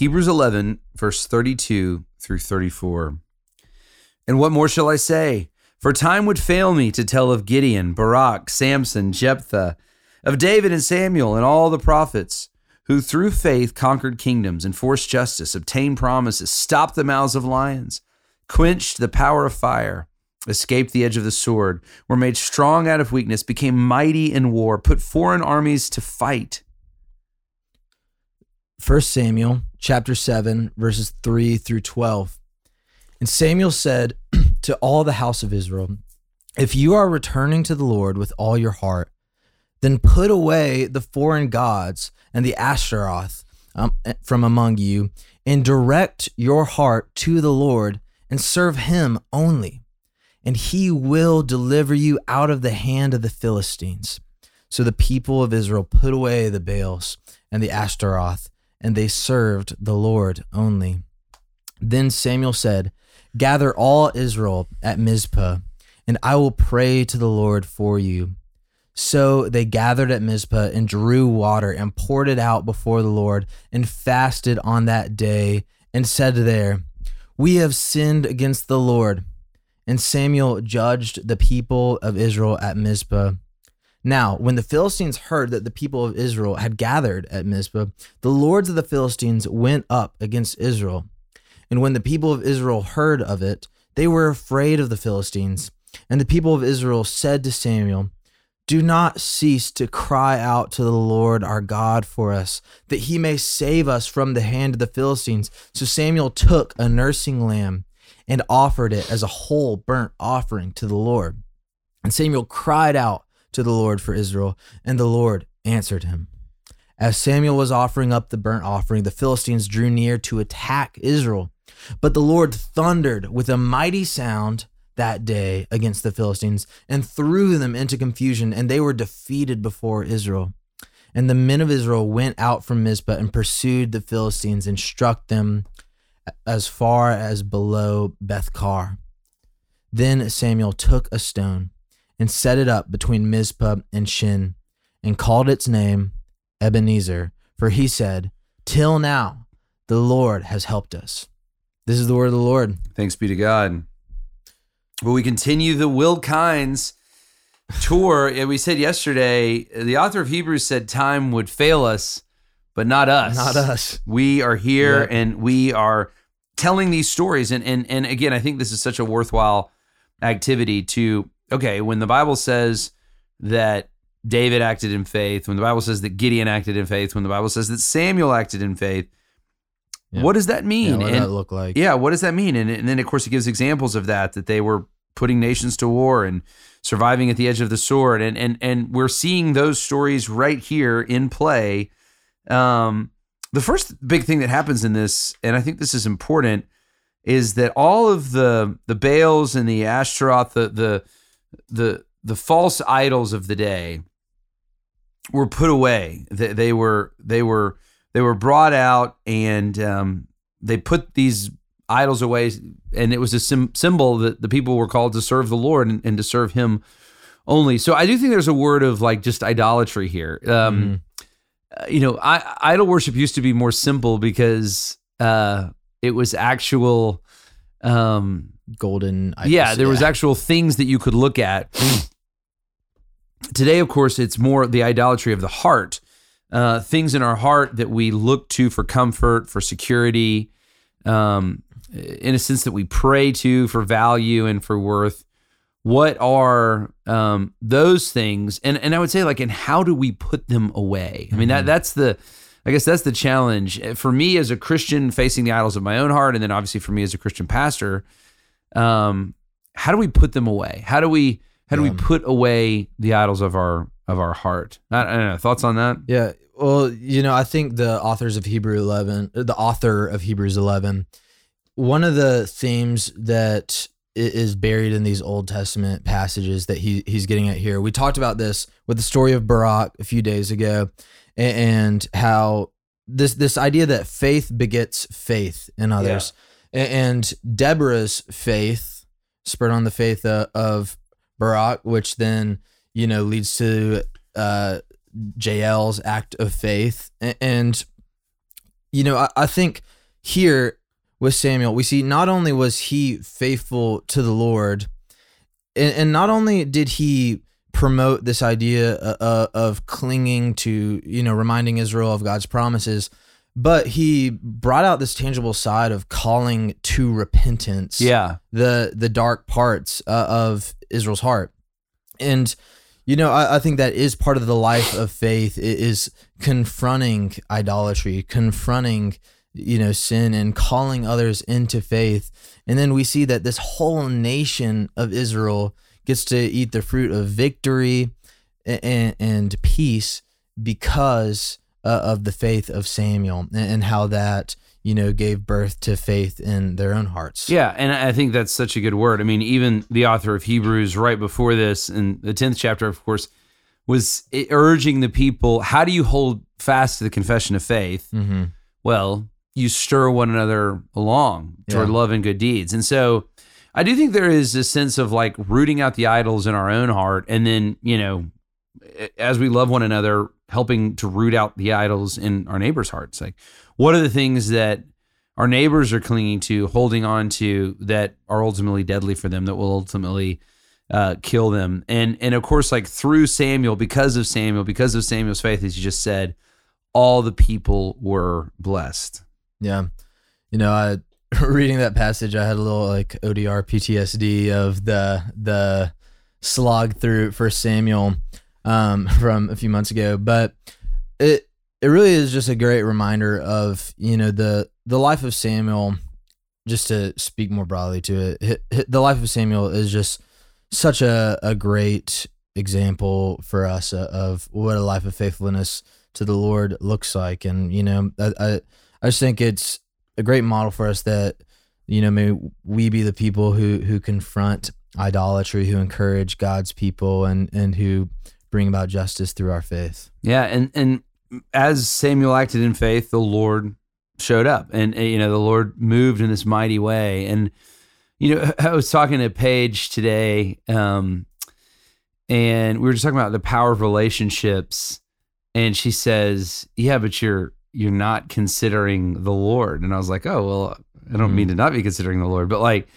Hebrews 11, verse 32 through 34. And what more shall I say? For time would fail me to tell of Gideon, Barak, Samson, Jephthah, of David and Samuel, and all the prophets, who through faith conquered kingdoms, enforced justice, obtained promises, stopped the mouths of lions, quenched the power of fire, escaped the edge of the sword, were made strong out of weakness, became mighty in war, put foreign armies to fight 1 Samuel chapter 7 verses 3 through 12. And Samuel said to all the house of Israel, If you are returning to the Lord with all your heart, then put away the foreign gods and the Ashtaroth um, from among you, and direct your heart to the Lord and serve him only. And he will deliver you out of the hand of the Philistines. So the people of Israel put away the Baals and the Ashtaroth and they served the Lord only. Then Samuel said, Gather all Israel at Mizpah, and I will pray to the Lord for you. So they gathered at Mizpah and drew water and poured it out before the Lord and fasted on that day and said there, We have sinned against the Lord. And Samuel judged the people of Israel at Mizpah. Now, when the Philistines heard that the people of Israel had gathered at Mizpah, the lords of the Philistines went up against Israel. And when the people of Israel heard of it, they were afraid of the Philistines. And the people of Israel said to Samuel, Do not cease to cry out to the Lord our God for us, that he may save us from the hand of the Philistines. So Samuel took a nursing lamb and offered it as a whole burnt offering to the Lord. And Samuel cried out, to the Lord for Israel, and the Lord answered him. As Samuel was offering up the burnt offering, the Philistines drew near to attack Israel. But the Lord thundered with a mighty sound that day against the Philistines and threw them into confusion, and they were defeated before Israel. And the men of Israel went out from Mizpah and pursued the Philistines and struck them as far as below Bethkar. Then Samuel took a stone and set it up between Mizpah and Shen, and called its name Ebenezer, for he said, Till now the Lord has helped us. This is the word of the Lord. Thanks be to God. Well, we continue the Will Kynes tour. we said yesterday, the author of Hebrews said time would fail us, but not us. Not us. We are here yep. and we are telling these stories. And, and, and again, I think this is such a worthwhile activity to okay, when the Bible says that David acted in faith, when the Bible says that Gideon acted in faith, when the Bible says that Samuel acted in faith, yeah. what does that mean? Yeah, and, that look like? Yeah, what does that mean? And, and then of course he gives examples of that that they were putting nations to war and surviving at the edge of the sword, and and and we're seeing those stories right here in play. Um, the first big thing that happens in this, and I think this is important, is that all of the the Baals and the Ashtaroth, the the the the false idols of the day were put away. They, they were they were they were brought out, and um, they put these idols away, and it was a sim- symbol that the people were called to serve the Lord and, and, to serve Him only. So I do think there's a word of like just idolatry here. Um, mm-hmm. uh, you know, I, idol worship used to be more simple because uh, it was actual. Um, golden. Yeah, there was actual things that you could look at. Today, of course, it's more the idolatry of the heart. Uh, things in our heart that we look to for comfort, for security, um, in a sense that we pray to for value and for worth. What are um, those things? And and I would say like, and how do we put them away? I mean that mm-hmm. that's the, I guess that's the challenge for me as a Christian facing the idols of my own heart, and then obviously for me as a Christian pastor um, how do we put them away? How do we how do yeah. we put away the idols of our of our heart? I, I don't know. Thoughts on that? Yeah. Well, you know, I think the authors of Hebrew 11, the author of Hebrews 11, one of the themes that is buried in these Old Testament passages that he he's getting at here. We talked about this with the story of Barak a few days ago, and how this this idea that faith begets faith in others. Yeah and Deborah's faith spurred on the faith uh, of Barak, which then you know leads to uh, Jael's act of faith, and you know I, I think here with Samuel, we see not only was he faithful to the Lord, and, and not only did he promote this idea uh, of clinging to, you know, reminding Israel of God's promises, but he brought out this tangible side of calling to repentance. Yeah. The the dark parts uh, of Israel's heart, and you know, I, I, think that is part of the life of faith is confronting idolatry, confronting you know sin and calling others into faith and then we see that this whole nation of israel gets to eat the fruit of victory and, and peace because uh, of the faith of samuel and, and how that you know gave birth to faith in their own hearts yeah and i think that's such a good word i mean even the author of hebrews right before this in the 10th chapter of course was urging the people how do you hold fast to the confession of faith mm-hmm. well you stir one another along toward yeah. love and good deeds. And so I do think there is a sense of like rooting out the idols in our own heart and then, you know, as we love one another, helping to root out the idols in our neighbors' hearts. Like, what are the things that our neighbors are clinging to, holding on to that are ultimately deadly for them, that will ultimately uh, kill them? And and of course, like through Samuel, because of Samuel, because of Samuel's faith, as you just said, all the people were blessed. Yeah. You know, I reading that passage, I had a little like ODR PTSD of the the slog through First Samuel um, from a few months ago, but it it really is just a great reminder of you know the the life of Samuel. Just to speak more broadly to it, the life of Samuel is just such a a great example for us of what a life of faithfulness to the Lord looks like, and you know I, I I just think it's a great model for us that you know may we be the people who who confront idolatry, who encourage God's people, and and who bring about justice through our faith. Yeah, and and as Samuel acted in faith, the Lord showed up, and you know the Lord moved in this mighty way. And you know, I was talking to Paige today, um, and we were just talking about the power of relationships, and she says, "Yeah, but you're you're not considering the Lord. And I was like, oh, well, I don't mean to not be considering the Lord, but like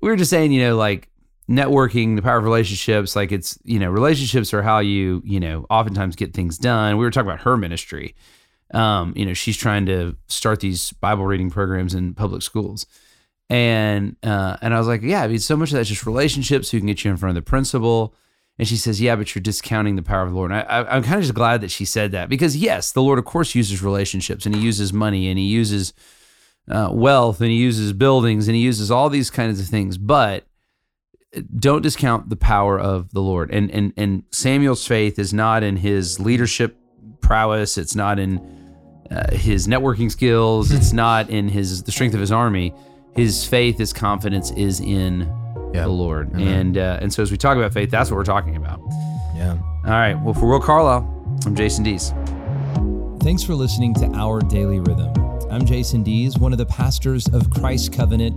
we were just saying, you know, like networking, the power of relationships, like it's, you know, relationships are how you, you know, oftentimes get things done. We were talking about her ministry. Um, you know, she's trying to start these Bible reading programs in public schools. And uh, and I was like, yeah, I mean, so much of that's just relationships who can get you in front of the principal and she says, "Yeah, but you're discounting the power of the Lord." And I, am kind of just glad that she said that because yes, the Lord, of course, uses relationships and He uses money and He uses uh, wealth and He uses buildings and He uses all these kinds of things, but don't discount the power of the Lord. And and and Samuel's faith is not in his leadership prowess. It's not in uh, his networking skills. it's not in his the strength of his army. His faith, his confidence is in yeah. the Lord. Amen. And uh, and so as we talk about faith, that's what we're talking about. Yeah. All right. Well, for Will Carlisle, I'm Jason Dees. Thanks for listening to Our Daily Rhythm. I'm Jason Dees, one of the pastors of Christ Covenant,